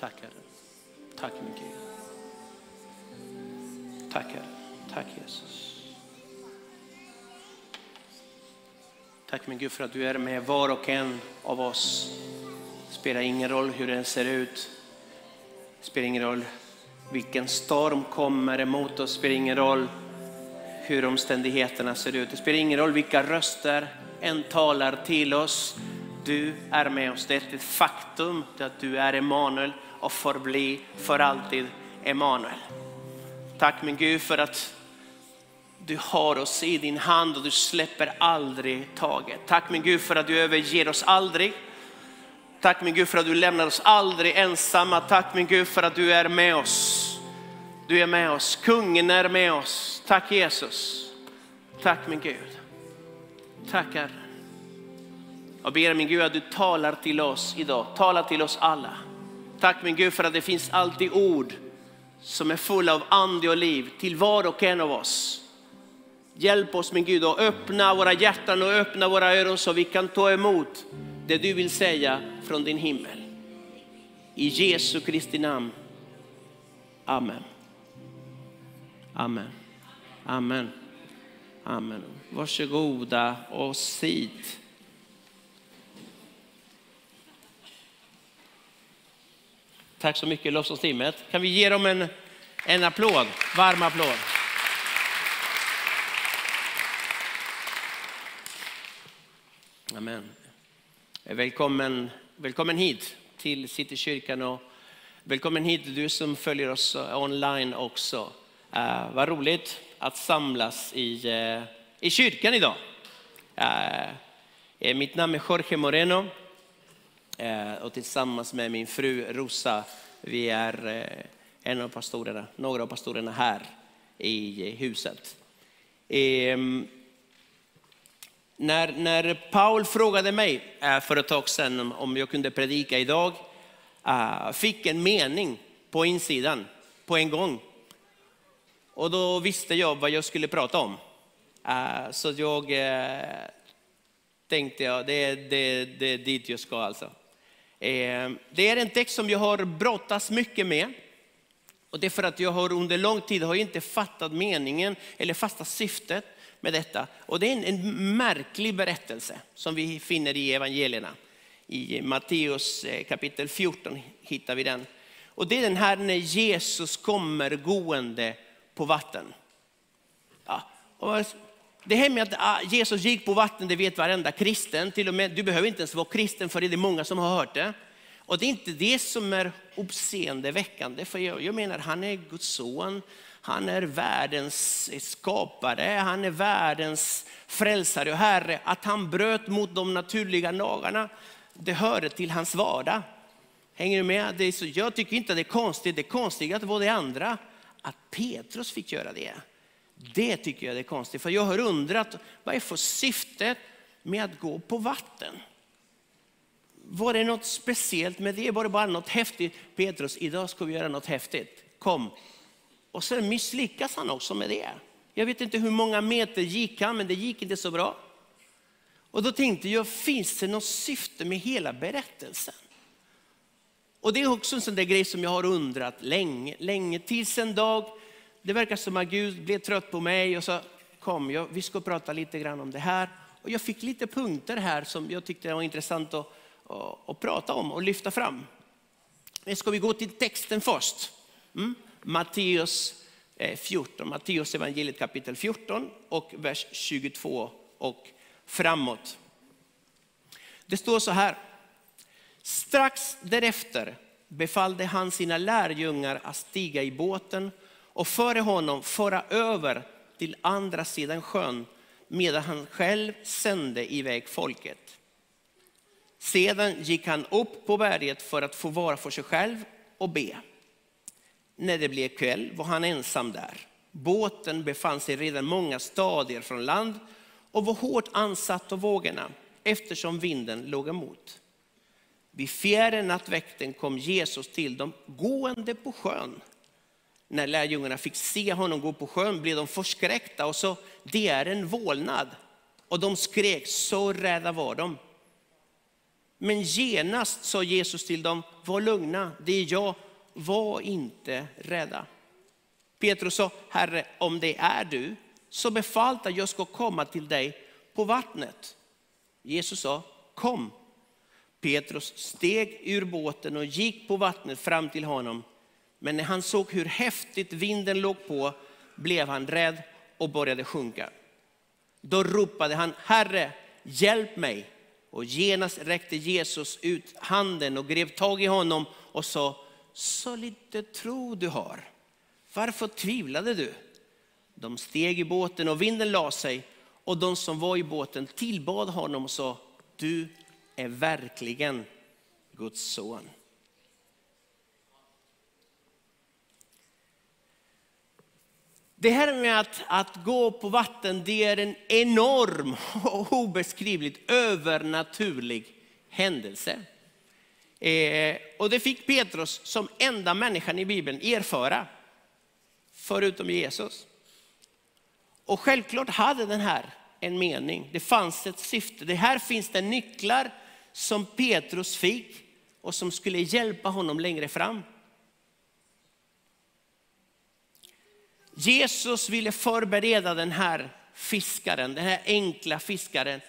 Tack Herre. Tack min Gud. Tack Herre. Tack Jesus. Tack min Gud för att du är med var och en av oss. Det spelar ingen roll hur den ser ut. Det spelar ingen roll vilken storm kommer emot oss. Det spelar ingen roll hur omständigheterna ser ut. Det spelar ingen roll vilka röster en talar till oss. Du är med oss. Det är ett faktum att du är Emanuel och förbli för alltid Emanuel. Tack min Gud för att du har oss i din hand och du släpper aldrig taget. Tack min Gud för att du överger oss aldrig. Tack min Gud för att du lämnar oss aldrig ensamma. Tack min Gud för att du är med oss. Du är med oss, kungen är med oss. Tack Jesus. Tack min Gud. Tack Jag ber min Gud att du talar till oss idag, talar till oss alla. Tack min Gud för att det finns alltid ord som är fulla av ande och liv till var och en av oss. Hjälp oss min Gud att öppna våra hjärtan och öppna våra öron så vi kan ta emot det du vill säga från din himmel. I Jesu Kristi namn. Amen. Amen. Amen. Amen. Varsågoda och sitt. Tack så mycket lovsångsteamet. Kan vi ge dem en, en applåd? Varm applåd. Amen. Välkommen, välkommen hit till Citykyrkan och välkommen hit du som följer oss online också. Uh, vad roligt att samlas i, uh, i kyrkan idag. Uh, mitt namn är Jorge Moreno Eh, och tillsammans med min fru Rosa, vi är eh, en av pastorerna, några av pastorerna här i huset. Ehm, när, när Paul frågade mig eh, för ett tag sedan om jag kunde predika idag, fick en mening på insidan på en gång. Och då visste jag vad jag skulle prata om. Så jag tänkte, ja, det, det, det är dit jag ska alltså. Eh, det är en text som jag har brottats mycket med. Och det är för att jag har under lång tid har inte fattat meningen eller fasta syftet med detta. Och det är en, en märklig berättelse som vi finner i evangelierna. I Matteus eh, kapitel 14 hittar vi den. Och det är den här när Jesus kommer gående på vatten. Ja, och det här med att ah, Jesus gick på vatten, det vet varenda kristen. Till och med, du behöver inte ens vara kristen för det är många som har hört det. Och det är inte det som är uppseendeväckande. För jag, jag menar, han är Guds son. Han är världens skapare, han är världens frälsare och herre. Att han bröt mot de naturliga lagarna, det hörde till hans vardag. Hänger du med? Det är så, jag tycker inte att det är konstigt, det konstiga var det andra att Petrus fick göra det. Det tycker jag är konstigt, för jag har undrat vad är för syftet med att gå på vatten? Var det något speciellt med det? Var det bara något häftigt? Petrus, idag ska vi göra något häftigt. Kom. Och sen misslyckas han också med det. Jag vet inte hur många meter gick han, men det gick inte så bra. Och då tänkte jag, finns det något syfte med hela berättelsen? Och det är också en sån där grej som jag har undrat länge, länge. Tills en dag, det verkar som att Gud blev trött på mig och sa, kom, jag, vi ska prata lite grann om det här. Och jag fick lite punkter här som jag tyckte var intressant att, att, att prata om och lyfta fram. Men ska vi gå till texten först? Mm? Matteus eh, 14, Matteus evangeliet kapitel 14 och vers 22 och framåt. Det står så här. Strax därefter befallde han sina lärjungar att stiga i båten och före honom föra över till andra sidan sjön medan han själv sände iväg folket. Sedan gick han upp på berget för att få vara för sig själv och be. När det blev kväll var han ensam där. Båten befann sig redan många stadier från land och var hårt ansatt av vågorna eftersom vinden låg emot. Vid fjärde nattväkten kom Jesus till dem gående på sjön. När lärjungarna fick se honom gå på sjön blev de förskräckta och sa, det är en vålnad. Och de skrek, så rädda var de. Men genast sa Jesus till dem, var lugna, det är jag, var inte rädda. Petrus sa, Herre, om det är du, så befallt att jag ska komma till dig på vattnet. Jesus sa, kom. Petrus steg ur båten och gick på vattnet fram till honom. Men när han såg hur häftigt vinden låg på blev han rädd och började sjunka. Då ropade han, Herre, hjälp mig. Och genast räckte Jesus ut handen och grep tag i honom och sa, så lite tro du har. Varför tvivlade du? De steg i båten och vinden la sig och de som var i båten tillbad honom och sa, du är verkligen Guds son. Det här med att, att gå på vatten, det är en enorm och obeskrivligt övernaturlig händelse. Eh, och det fick Petrus som enda människan i Bibeln erfara, förutom Jesus. Och självklart hade den här en mening, det fanns ett syfte. Det här finns det nycklar som Petrus fick och som skulle hjälpa honom längre fram. Jesus ville förbereda den här fiskaren, den här enkla fiskaren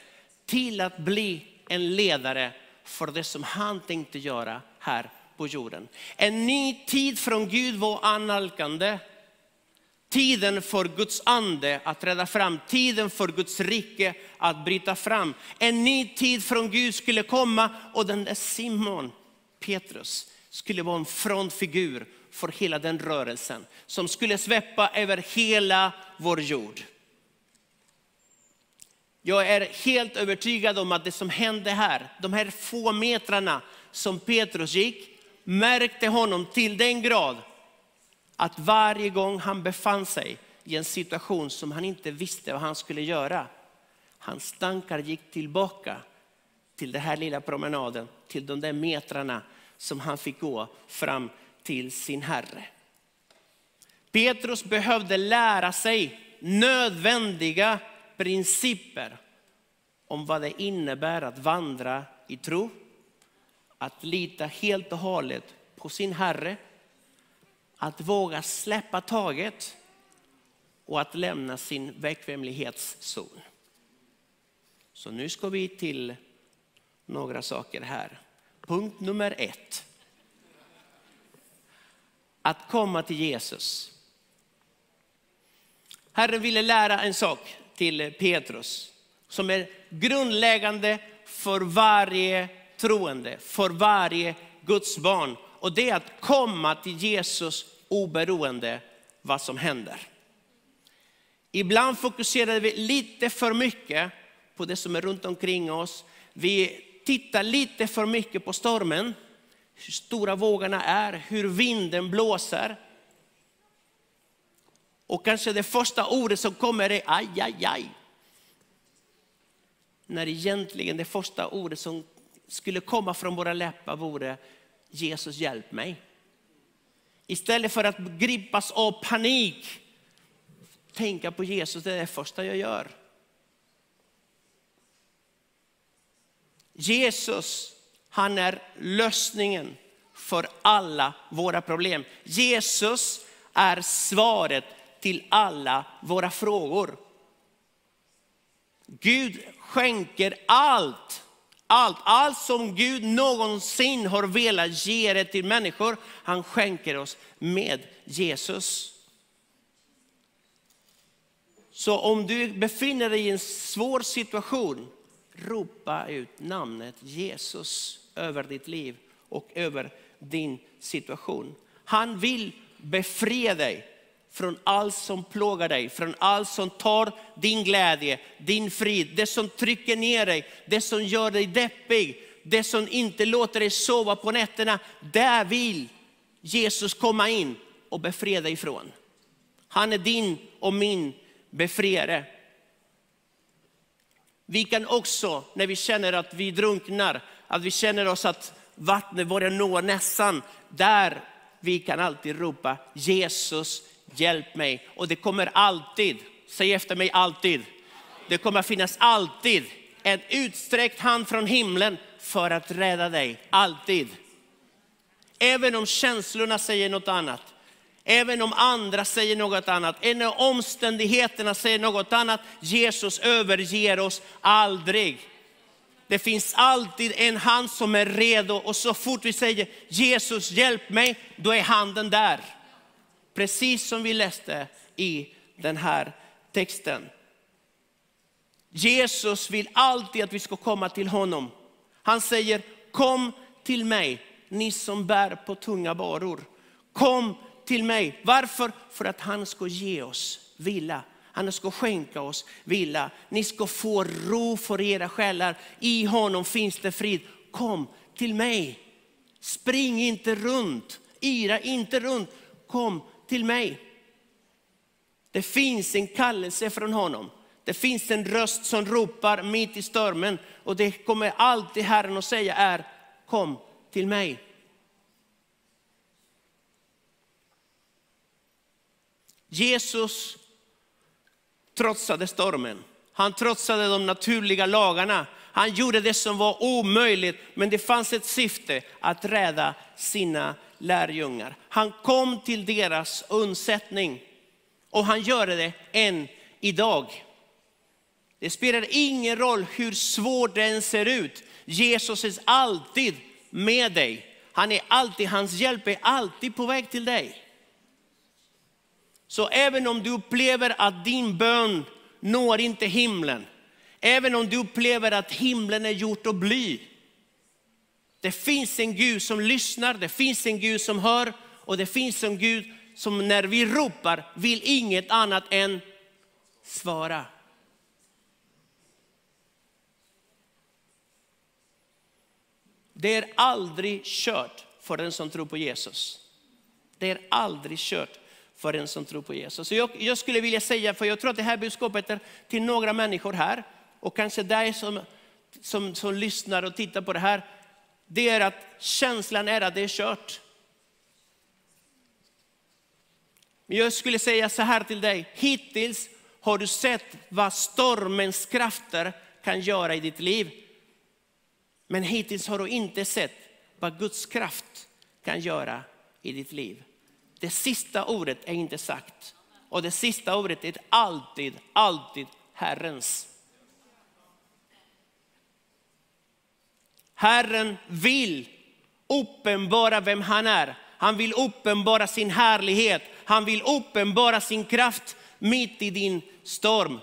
till att bli en ledare för det som han tänkte göra här på jorden. En ny tid från Gud var analkande. Tiden för Guds ande att träda fram, tiden för Guds rike att bryta fram. En ny tid från Gud skulle komma och den där Simon, Petrus, skulle vara en frontfigur för hela den rörelsen som skulle sväppa över hela vår jord. Jag är helt övertygad om att det som hände här, de här få metrarna som Petrus gick, märkte honom till den grad att varje gång han befann sig i en situation som han inte visste vad han skulle göra, hans tankar gick tillbaka till den här lilla promenaden, till de där metrarna som han fick gå fram till sin Herre. Petrus behövde lära sig nödvändiga principer om vad det innebär att vandra i tro, att lita helt och hållet på sin Herre, att våga släppa taget och att lämna sin bekvämlighetszon. Så nu ska vi till några saker här. Punkt nummer ett. Att komma till Jesus. Herren ville lära en sak till Petrus som är grundläggande för varje troende, för varje Guds barn. Och det är att komma till Jesus oberoende vad som händer. Ibland fokuserar vi lite för mycket på det som är runt omkring oss. Vi tittar lite för mycket på stormen, hur stora vågorna är, hur vinden blåser. Och kanske det första ordet som kommer är aj, aj, aj. När egentligen det första ordet som skulle komma från våra läppar vore Jesus hjälp mig. Istället för att gripas av panik, tänka på Jesus, det är det första jag gör. Jesus, han är lösningen för alla våra problem. Jesus är svaret till alla våra frågor. Gud skänker allt, allt, allt som Gud någonsin har velat ge det till människor. Han skänker oss med Jesus. Så om du befinner dig i en svår situation, ropa ut namnet Jesus över ditt liv och över din situation. Han vill befria dig från allt som plågar dig, från allt som tar din glädje, din frid, det som trycker ner dig, det som gör dig deppig, det som inte låter dig sova på nätterna. Där vill Jesus komma in och befria dig ifrån. Han är din och min befriare. Vi kan också, när vi känner att vi drunknar, att vi känner oss att vattnet börjar nå näsan. där vi kan alltid ropa Jesus hjälp mig. Och det kommer alltid, säg efter mig alltid. Det kommer finnas alltid en utsträckt hand från himlen för att rädda dig, alltid. Även om känslorna säger något annat, även om andra säger något annat, även om omständigheterna säger något annat, Jesus överger oss aldrig. Det finns alltid en hand som är redo och så fort vi säger Jesus hjälp mig, då är handen där. Precis som vi läste i den här texten. Jesus vill alltid att vi ska komma till honom. Han säger kom till mig, ni som bär på tunga varor. Kom till mig. Varför? För att han ska ge oss vila. Han ska skänka oss vila. Ni ska få ro för era själar. I honom finns det frid. Kom till mig. Spring inte runt, ira inte runt. Kom till mig. Det finns en kallelse från honom. Det finns en röst som ropar mitt i stormen och det kommer alltid Herren att säga är kom till mig. Jesus trotsade stormen. Han trotsade de naturliga lagarna. Han gjorde det som var omöjligt, men det fanns ett syfte att rädda sina lärjungar. Han kom till deras undsättning och han gör det än idag. Det spelar ingen roll hur svårt den ser ut. Jesus är alltid med dig. Han är alltid, hans hjälp är alltid på väg till dig. Så även om du upplever att din bön når inte himlen, även om du upplever att himlen är gjort av bly. Det finns en Gud som lyssnar, det finns en Gud som hör och det finns en Gud som när vi ropar vill inget annat än svara. Det är aldrig kört för den som tror på Jesus. Det är aldrig kört för den som tror på Jesus. Så jag, jag, skulle vilja säga, för jag tror att det här budskapet är till några människor här, och kanske dig som, som, som lyssnar och tittar på det här, det är att känslan är att det är kört. Men jag skulle säga så här till dig, hittills har du sett vad stormens krafter kan göra i ditt liv. Men hittills har du inte sett vad Guds kraft kan göra i ditt liv. Det sista ordet är inte sagt. Och det sista ordet är alltid, alltid Herrens. Herren vill uppenbara vem han är. Han vill uppenbara sin härlighet. Han vill uppenbara sin kraft mitt i din storm.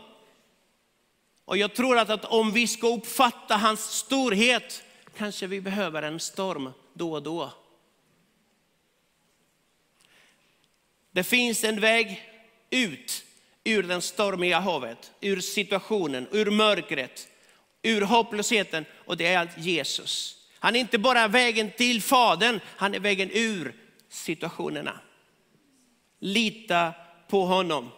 Och jag tror att, att om vi ska uppfatta hans storhet kanske vi behöver en storm då och då. Det finns en väg ut ur den stormiga havet, ur situationen, ur mörkret, ur hopplösheten och det är Jesus. Han är inte bara vägen till Fadern, han är vägen ur situationerna. Lita på honom.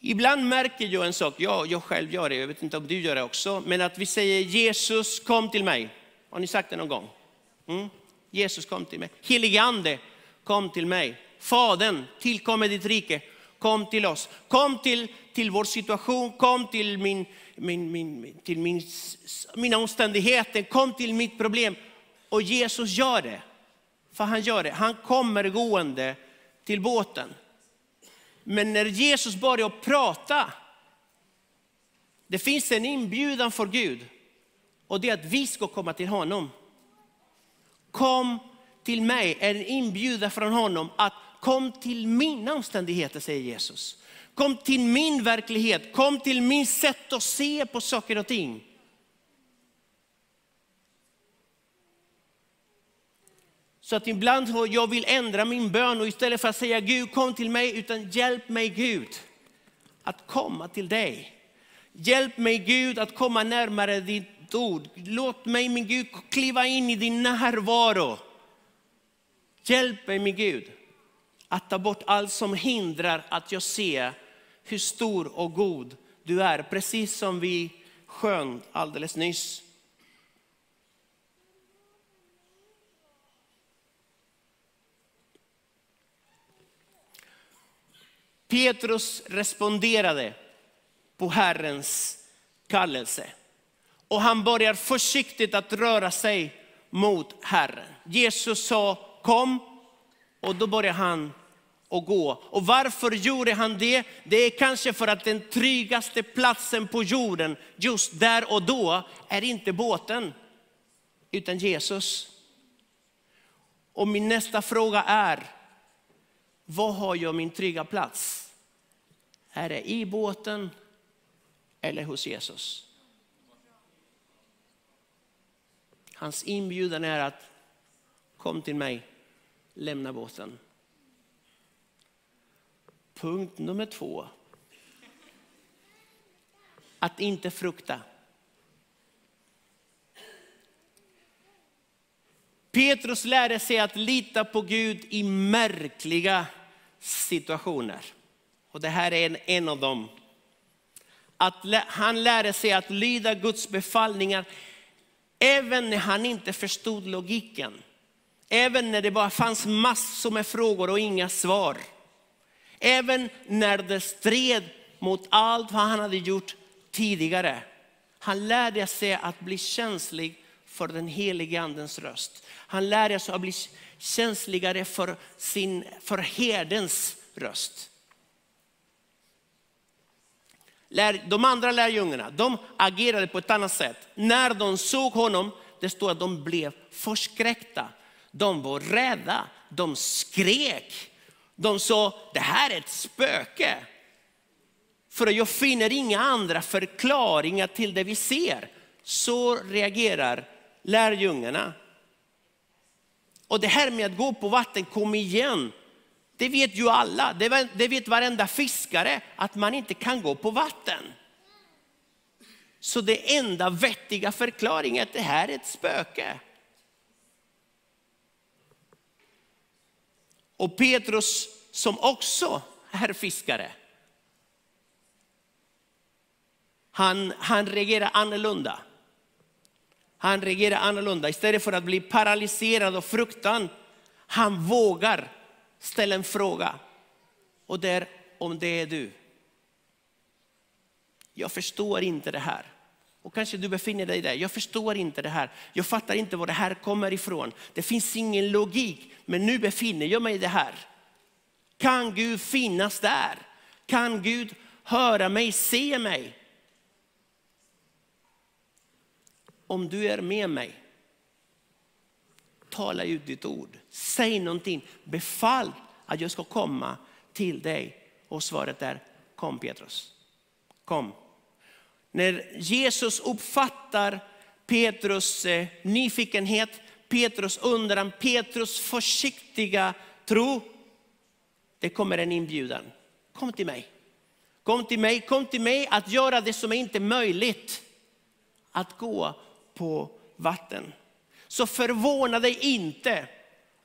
Ibland märker jag en sak, ja, jag själv gör det, jag vet inte om du gör det också, men att vi säger Jesus kom till mig. Har ni sagt det någon gång? Mm? Jesus kom till mig. Helige ande kom till mig. Fadern, tillkommer ditt rike, kom till oss. Kom till, till vår situation, kom till, min, min, min, till min, mina omständigheter, kom till mitt problem. Och Jesus gör det. För han gör det. Han kommer gående till båten. Men när Jesus börjar prata, det finns en inbjudan för Gud. Och det är att vi ska komma till honom. Kom till mig en inbjudan från honom att kom till mina omständigheter, säger Jesus. Kom till min verklighet, kom till min sätt att se på saker och ting. Så att ibland jag vill ändra min bön och istället för att säga Gud kom till mig, utan hjälp mig Gud att komma till dig. Hjälp mig Gud att komma närmare ditt ord. Låt mig min Gud kliva in i din närvaro. Hjälp mig min Gud att ta bort allt som hindrar att jag ser hur stor och god du är. Precis som vi sjöng alldeles nyss. Petrus responderade på Herrens kallelse. Och han börjar försiktigt att röra sig mot Herren. Jesus sa kom och då börjar han att gå. Och varför gjorde han det? Det är kanske för att den tryggaste platsen på jorden just där och då är inte båten, utan Jesus. Och min nästa fråga är, var har jag min trygga plats? Är det i båten eller hos Jesus? Hans inbjudan är att kom till mig, lämna båten. Punkt nummer två. Att inte frukta. Petrus lärde sig att lita på Gud i märkliga situationer. Och det här är en, en av dem. Att han lärde sig att lyda Guds befallningar även när han inte förstod logiken. Även när det bara fanns massor med frågor och inga svar. Även när det stred mot allt vad han hade gjort tidigare. Han lärde sig att bli känslig för den helige andens röst. Han lärde sig att bli känsligare för, sin, för herdens röst. De andra lärjungarna de agerade på ett annat sätt. När de såg honom, det står att de blev förskräckta. De var rädda, de skrek. De sa, det här är ett spöke. För jag finner inga andra förklaringar till det vi ser. Så reagerar lärjungarna. Och det här med att gå på vatten, kom igen. Det vet ju alla, det vet varenda fiskare att man inte kan gå på vatten. Så det enda vettiga förklaringen är att det här är ett spöke. Och Petrus som också är fiskare. Han, han reagerar annorlunda. Han reagerar annorlunda. Istället för att bli paralyserad av fruktan, han vågar Ställ en fråga. Och det är om det är du. Jag förstår inte det här. Och kanske du befinner dig där. Jag förstår inte det här. Jag fattar inte var det här kommer ifrån. Det finns ingen logik. Men nu befinner jag mig i det här. Kan Gud finnas där? Kan Gud höra mig, se mig? Om du är med mig, tala ut ditt ord. Säg någonting, befall att jag ska komma till dig. Och svaret är, kom Petrus, kom. När Jesus uppfattar Petrus eh, nyfikenhet, Petrus undran, Petrus försiktiga tro, det kommer en inbjudan. Kom till mig. Kom till mig, kom till mig att göra det som är inte möjligt. Att gå på vatten. Så förvåna dig inte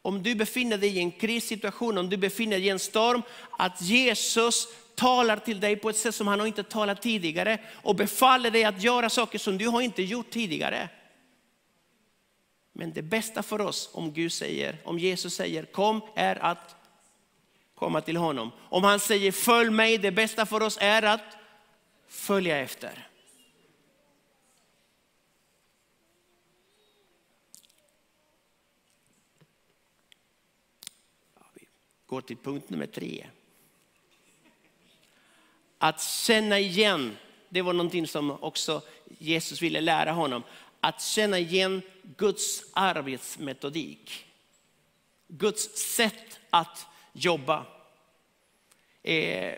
om du befinner dig i en krissituation, om du befinner dig i en storm, att Jesus talar till dig på ett sätt som han inte talat tidigare och befaller dig att göra saker som du har inte gjort tidigare. Men det bästa för oss om Gud säger, om Jesus säger kom är att komma till honom. Om han säger följ mig, det bästa för oss är att följa efter. Vi går till punkt nummer tre. Att känna igen, det var någonting som också Jesus ville lära honom. Att känna igen Guds arbetsmetodik. Guds sätt att jobba. Eh,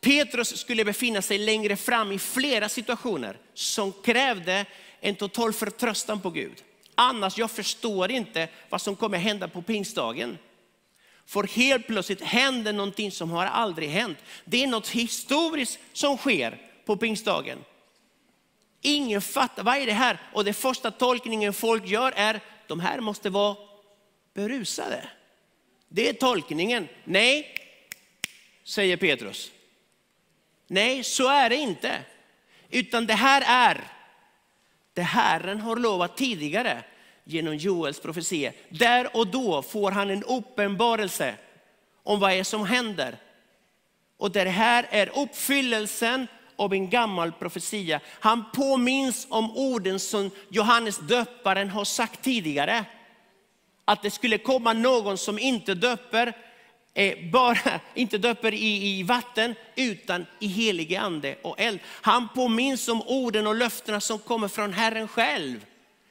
Petrus skulle befinna sig längre fram i flera situationer som krävde en total förtröstan på Gud. Annars, jag förstår inte vad som kommer hända på pingstdagen. För helt plötsligt händer någonting som har aldrig hänt. Det är något historiskt som sker på pingstdagen. Ingen fattar, vad är det här? Och den första tolkningen folk gör är, de här måste vara berusade. Det är tolkningen. Nej, säger Petrus. Nej, så är det inte. Utan det här är det Herren har lovat tidigare genom Joels profetia. Där och då får han en uppenbarelse om vad är som händer. Och det här är uppfyllelsen av en gammal profetia. Han påminns om orden som Johannes döparen har sagt tidigare. Att det skulle komma någon som inte döper, eh, bara, inte döper i, i vatten, utan i helige ande och eld. Han påminns om orden och löftena som kommer från Herren själv.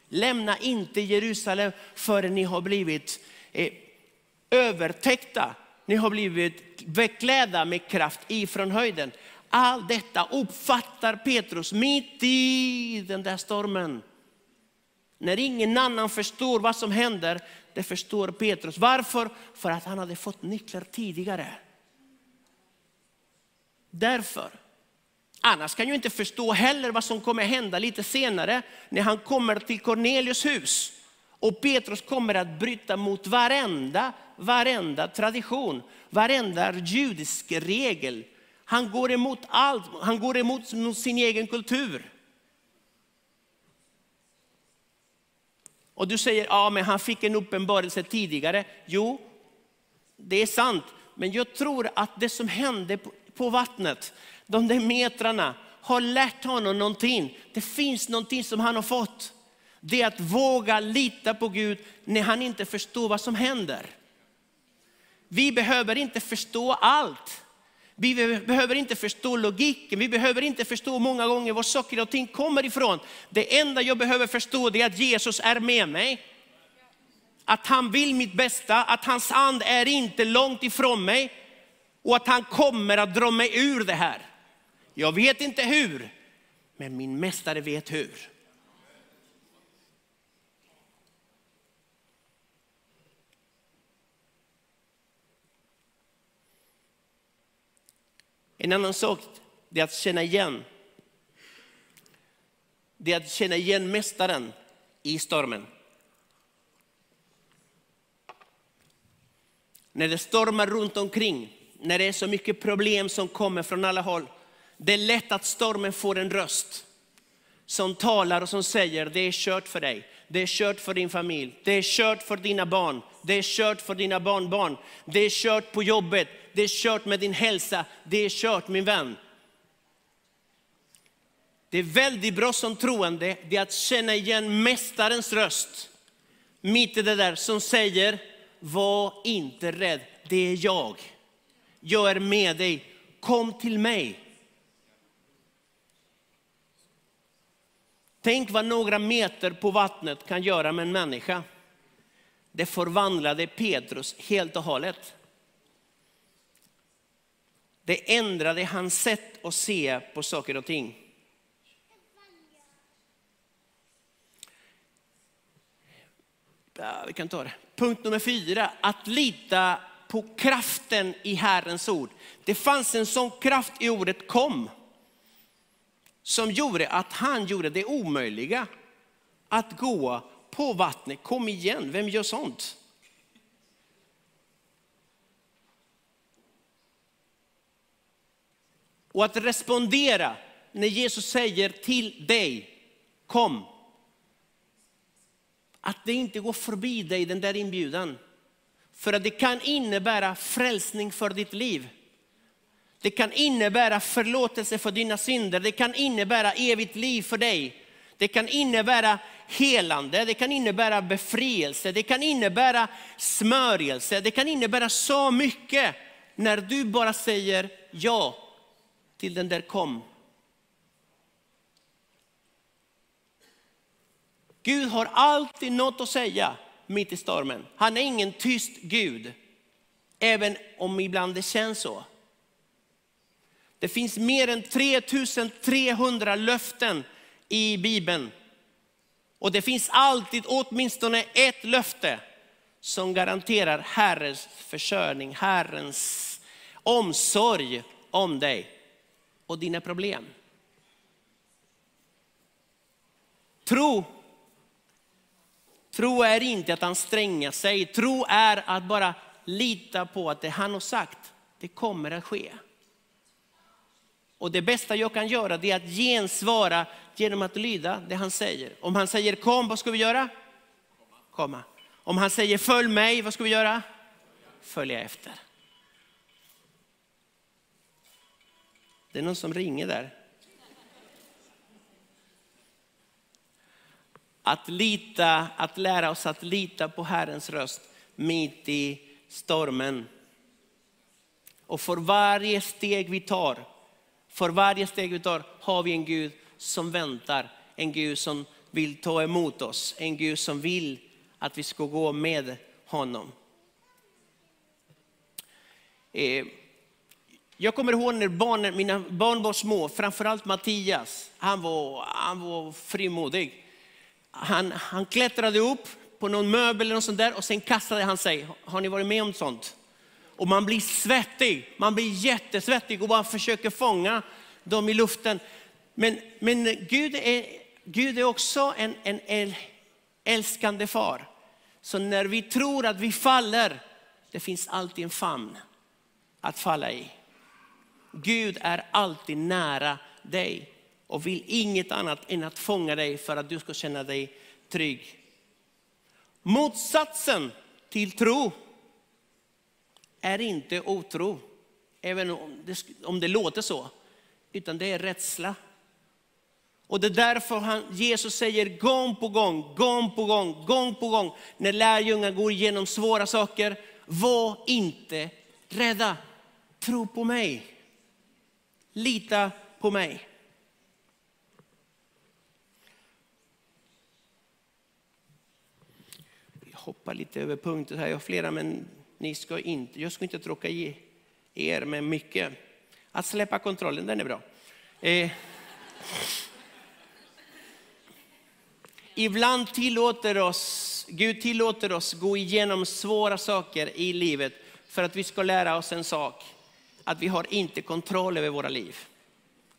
Lämna inte Jerusalem förrän ni har blivit eh, övertäckta. Ni har blivit beklädda med kraft ifrån höjden. Allt detta uppfattar Petrus mitt i den där stormen. När ingen annan förstår vad som händer, det förstår Petrus. Varför? För att han hade fått nycklar tidigare. Därför. Annars kan jag inte förstå heller vad som kommer hända lite senare när han kommer till Cornelius hus. Och Petrus kommer att bryta mot varenda, varenda tradition, varenda judisk regel. Han går emot allt, han går emot sin egen kultur. Och du säger, ja men han fick en uppenbarelse tidigare. Jo, det är sant. Men jag tror att det som hände på vattnet, de där metrarna, har lärt honom någonting. Det finns någonting som han har fått. Det är att våga lita på Gud när han inte förstår vad som händer. Vi behöver inte förstå allt. Vi behöver inte förstå logiken, vi behöver inte förstå många gånger var saker och ting kommer ifrån. Det enda jag behöver förstå är att Jesus är med mig. Att han vill mitt bästa, att hans and är inte långt ifrån mig och att han kommer att dra mig ur det här. Jag vet inte hur, men min mästare vet hur. En annan sak är att känna igen. Det är att känna igen mästaren i stormen. När det stormar runt omkring, när det är så mycket problem som kommer från alla håll. Det är lätt att stormen får en röst som talar och som säger, det är kört för dig. Det är kört för din familj, det är kört för dina barn, det är kört för dina barnbarn, det är kört på jobbet, det är kört med din hälsa, det är kört min vän. Det är väldigt bra som troende, det är att känna igen mästarens röst. Mitt i det där som säger, var inte rädd, det är jag. Jag är med dig, kom till mig. Tänk vad några meter på vattnet kan göra med en människa. Det förvandlade Petrus helt och hållet. Det ändrade hans sätt att se på saker och ting. Ja, vi kan ta det. Punkt nummer fyra, att lita på kraften i Herrens ord. Det fanns en sån kraft i ordet kom som gjorde att han gjorde det omöjliga att gå på vattnet. Kom igen, vem gör sånt? Och att respondera när Jesus säger till dig, kom. Att det inte går förbi dig, den där inbjudan. För att det kan innebära frälsning för ditt liv. Det kan innebära förlåtelse för dina synder. Det kan innebära evigt liv för dig. Det kan innebära helande, det kan innebära befrielse, det kan innebära smörjelse. Det kan innebära så mycket när du bara säger ja till den där kom. Gud har alltid något att säga mitt i stormen. Han är ingen tyst Gud, även om ibland det känns så. Det finns mer än 3300 löften i Bibeln. Och det finns alltid åtminstone ett löfte som garanterar Herrens försörjning, Herrens omsorg om dig och dina problem. Tro, tro är inte att anstränga sig. Tro är att bara lita på att det han har sagt, det kommer att ske. Och det bästa jag kan göra är att gensvara genom att lyda det han säger. Om han säger kom, vad ska vi göra? Komma. Om han säger följ mig, vad ska vi göra? Följa efter. Det är någon som ringer där. Att lita, att lära oss att lita på Herrens röst mitt i stormen. Och för varje steg vi tar för varje steg vi tar har vi en Gud som väntar, en Gud som vill ta emot oss, en Gud som vill att vi ska gå med honom. Eh, jag kommer ihåg när barnen, mina barn var små, framförallt Mattias, han var, han var frimodig. Han, han klättrade upp på någon möbel eller något sånt där och sen kastade han sig. Har ni varit med om sånt? Och man blir svettig, man blir jättesvettig och bara försöker fånga dem i luften. Men, men Gud, är, Gud är också en, en älskande far. Så när vi tror att vi faller, det finns alltid en famn att falla i. Gud är alltid nära dig och vill inget annat än att fånga dig för att du ska känna dig trygg. Motsatsen till tro är inte otro, även om det, om det låter så, utan det är rädsla. Och det är därför han, Jesus säger gång på gång, gång på gång, gång på gång, när lärjungar går igenom svåra saker, var inte rädda. Tro på mig. Lita på mig. Jag hoppar lite över punkter här, jag har flera, men ni ska inte, jag ska inte tråka i er med mycket. Att släppa kontrollen, den är bra. Eh. Ibland tillåter oss, Gud tillåter oss gå igenom svåra saker i livet för att vi ska lära oss en sak att vi har inte kontroll över våra liv.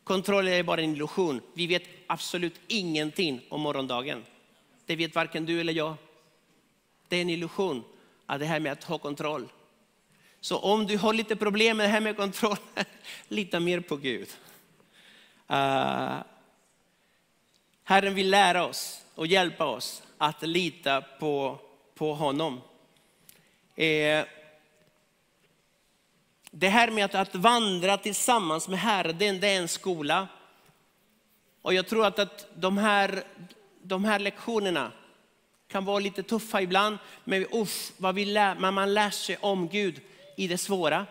Kontroll är bara en illusion. Vi vet absolut ingenting om morgondagen. Det vet varken du eller jag. Det är en illusion, det här med att ha kontroll. Så om du har lite problem med det här med kontroll, lita mer på Gud. Uh, Herren vill lära oss och hjälpa oss att lita på, på honom. Eh, det här med att, att vandra tillsammans med Herren, det, det är en skola. Och jag tror att, att de, här, de här lektionerna kan vara lite tuffa ibland, men uff, vad vi lär, man lär sig om Gud i det svåra.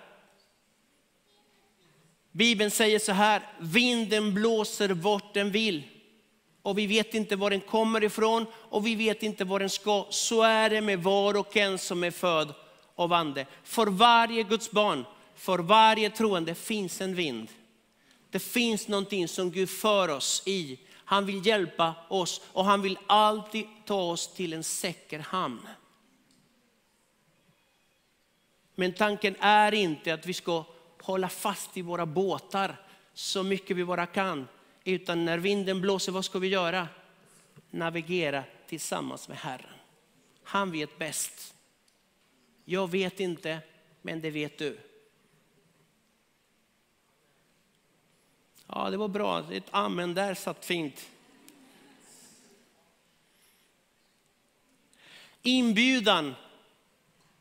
Bibeln säger så här, vinden blåser vart den vill och vi vet inte var den kommer ifrån och vi vet inte var den ska. Så är det med var och en som är född av ande. För varje Guds barn för varje troende finns en vind. Det finns någonting som Gud för oss i. Han vill hjälpa oss och han vill alltid ta oss till en säker hamn. Men tanken är inte att vi ska hålla fast i våra båtar så mycket vi bara kan. Utan när vinden blåser, vad ska vi göra? Navigera tillsammans med Herren. Han vet bäst. Jag vet inte, men det vet du. Ja, det var bra. Ett amen där satt fint. Inbjudan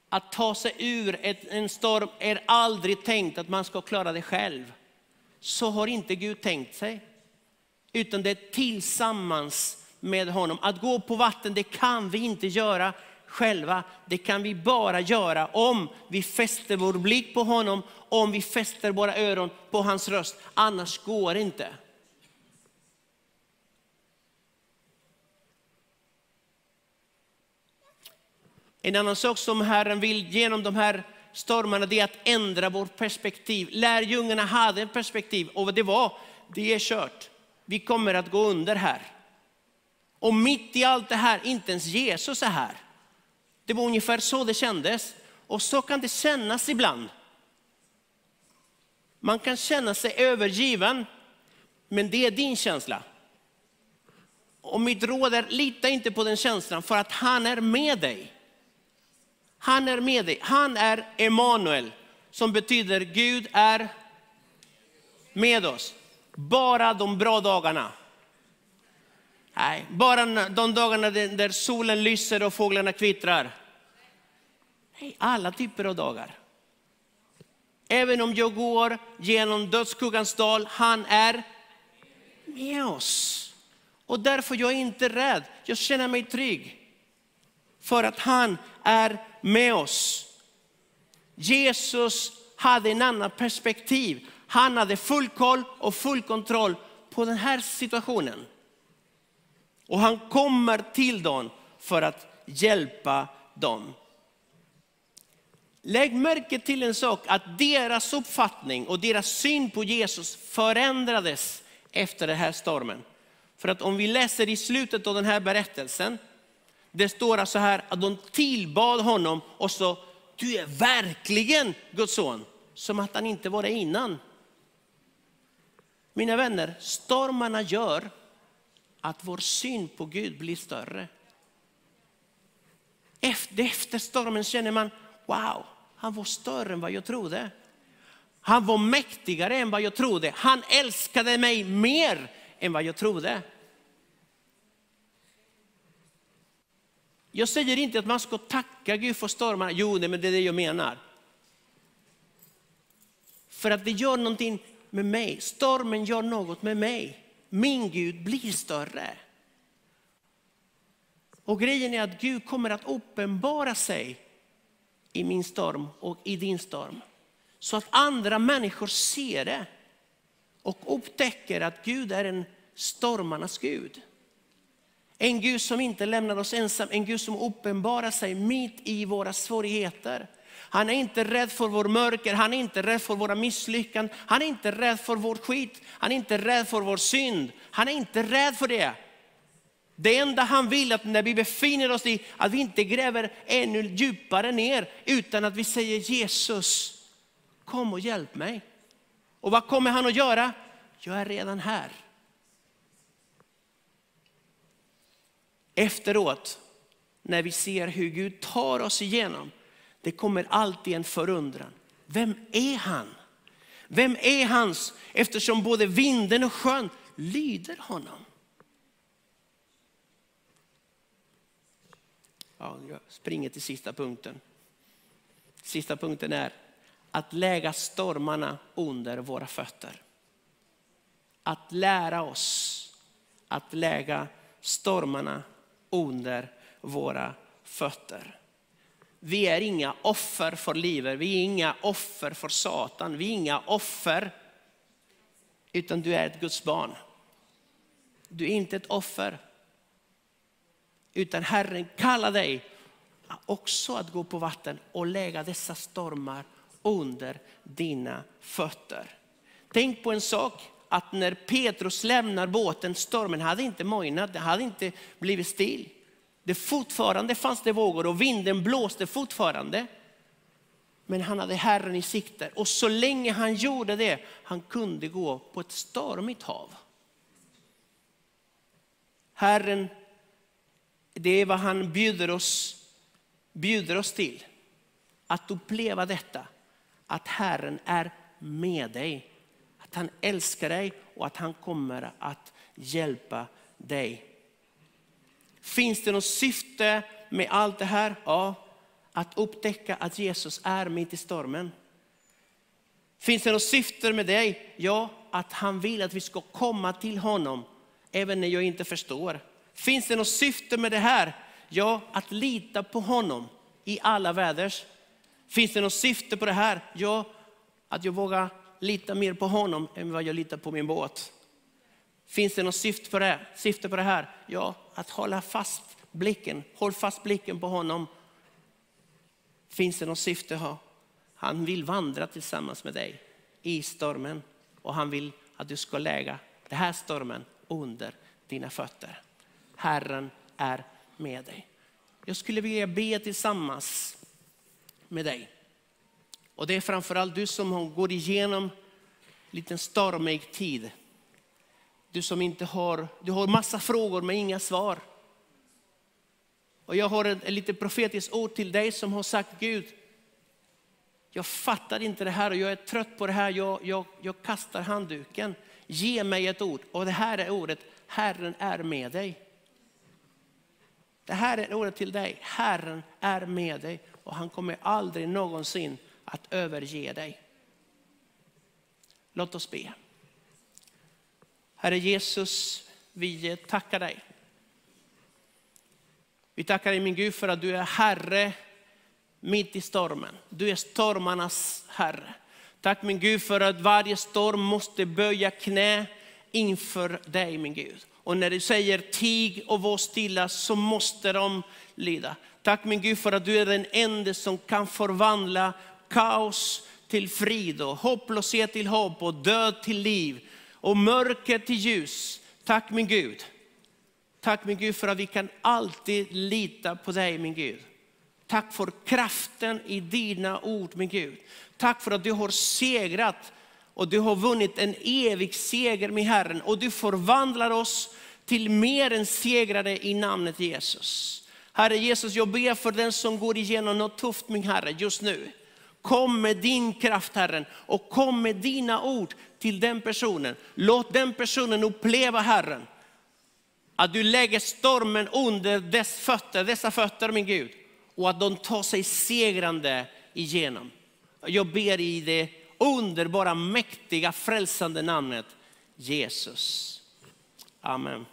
att ta sig ur en storm är aldrig tänkt att man ska klara det själv. Så har inte Gud tänkt sig. Utan det är tillsammans med honom. Att gå på vatten, det kan vi inte göra själva. Det kan vi bara göra om vi fäster vår blick på honom, om vi fäster våra öron på hans röst. Annars går det inte. En annan sak som Herren vill genom de här stormarna det är att ändra vårt perspektiv. Lärjungarna hade ett perspektiv och det var, det är kört. Vi kommer att gå under här. Och mitt i allt det här, inte ens Jesus är här. Det var ungefär så det kändes. Och så kan det kännas ibland. Man kan känna sig övergiven, men det är din känsla. Och mitt råd är, lita inte på den känslan för att han är med dig. Han är med dig. Han är Emanuel, som betyder Gud är med oss. Bara de bra dagarna. Nej, bara de dagarna där solen lyser och fåglarna kvittrar. Nej, alla typer av dagar. Även om jag går genom dödsskuggans dal, han är med oss. Och därför jag är inte rädd, jag känner mig trygg. För att han är med oss. Jesus hade en annan perspektiv. Han hade full koll och full kontroll på den här situationen. Och han kommer till dem för att hjälpa dem. Lägg märke till en sak, att deras uppfattning och deras syn på Jesus förändrades efter den här stormen. För att om vi läser i slutet av den här berättelsen, det står så här att de tillbad honom och sa, du är verkligen Guds son, som att han inte var det innan. Mina vänner, stormarna gör att vår syn på Gud blir större. Efter, efter stormen känner man, wow, han var större än vad jag trodde. Han var mäktigare än vad jag trodde. Han älskade mig mer än vad jag trodde. Jag säger inte att man ska tacka Gud för stormarna. Jo, men det är det jag menar. För att det gör någonting med mig. Stormen gör något med mig. Min Gud blir större. Och grejen är att Gud kommer att uppenbara sig i min storm och i din storm. Så att andra människor ser det och upptäcker att Gud är en stormarnas Gud. En Gud som inte lämnar oss ensam, en Gud som uppenbarar sig mitt i våra svårigheter. Han är inte rädd för vår mörker, han är inte rädd för våra misslyckanden, han är inte rädd för vår skit, han är inte rädd för vår synd. Han är inte rädd för det. Det enda han vill att när vi befinner oss i, att vi inte gräver ännu djupare ner, utan att vi säger Jesus, kom och hjälp mig. Och vad kommer han att göra? Jag är redan här. Efteråt, när vi ser hur Gud tar oss igenom, det kommer alltid en förundran. Vem är han? Vem är hans? Eftersom både vinden och sjön lyder honom. Ja, jag springer till sista punkten. Sista punkten är att lägga stormarna under våra fötter. Att lära oss att lägga stormarna under våra fötter. Vi är inga offer för livet, vi är inga offer för Satan, vi är inga offer. Utan du är ett Guds barn. Du är inte ett offer. Utan Herren kallar dig också att gå på vatten och lägga dessa stormar under dina fötter. Tänk på en sak, att när Petrus lämnar båten, stormen hade inte mojnat, det hade inte blivit still. Det fortfarande fanns det vågor och vinden blåste fortfarande. Men han hade Herren i sikte och så länge han gjorde det, han kunde gå på ett stormigt hav. Herren, det är vad han bjuder oss, bjuder oss till. Att uppleva detta, att Herren är med dig. Att han älskar dig och att han kommer att hjälpa dig. Finns det något syfte med allt det här? Ja, att upptäcka att Jesus är mitt i stormen. Finns det något syfte med dig? Ja, att han vill att vi ska komma till honom även när jag inte förstår. Finns det något syfte med det här? Ja, att lita på honom i alla väders. Finns det något syfte på det här? Ja, att jag vågar lita mer på honom än vad jag litar på min båt. Finns det något syfte på det, syfte på det här? Ja, att hålla fast blicken. Håll fast blicken på honom. Finns det något syfte? Ja. Han vill vandra tillsammans med dig i stormen och han vill att du ska lägga den här stormen under dina fötter. Herren är med dig. Jag skulle vilja be tillsammans med dig. Och det är framförallt du som går igenom en liten stormig tid. Du som inte har, du har massa frågor men inga svar. Och jag har ett, ett lite profetiskt ord till dig som har sagt Gud, jag fattar inte det här och jag är trött på det här, jag, jag, jag kastar handduken. Ge mig ett ord. Och det här är ordet, Herren är med dig. Det här är ordet till dig, Herren är med dig och han kommer aldrig någonsin att överge dig. Låt oss be. Herre Jesus, vi tackar dig. Vi tackar dig min Gud för att du är Herre mitt i stormen. Du är stormarnas Herre. Tack min Gud för att varje storm måste böja knä inför dig min Gud. Och när du säger tig och var stilla så måste de lida. Tack min Gud för att du är den enda som kan förvandla kaos till frid och hopplöshet till hopp och död till liv och mörker till ljus. Tack min Gud. Tack min Gud för att vi kan alltid lita på dig min Gud. Tack för kraften i dina ord min Gud. Tack för att du har segrat och du har vunnit en evig seger med Herren och du förvandlar oss till mer än segrare i namnet Jesus. Herre Jesus, jag ber för den som går igenom något tufft min Herre just nu. Kom med din kraft Herren och kom med dina ord till den personen. Låt den personen uppleva Herren. Att du lägger stormen under dess fötter, dessa fötter min Gud. Och att de tar sig segrande igenom. Jag ber i det underbara, mäktiga, frälsande namnet Jesus. Amen.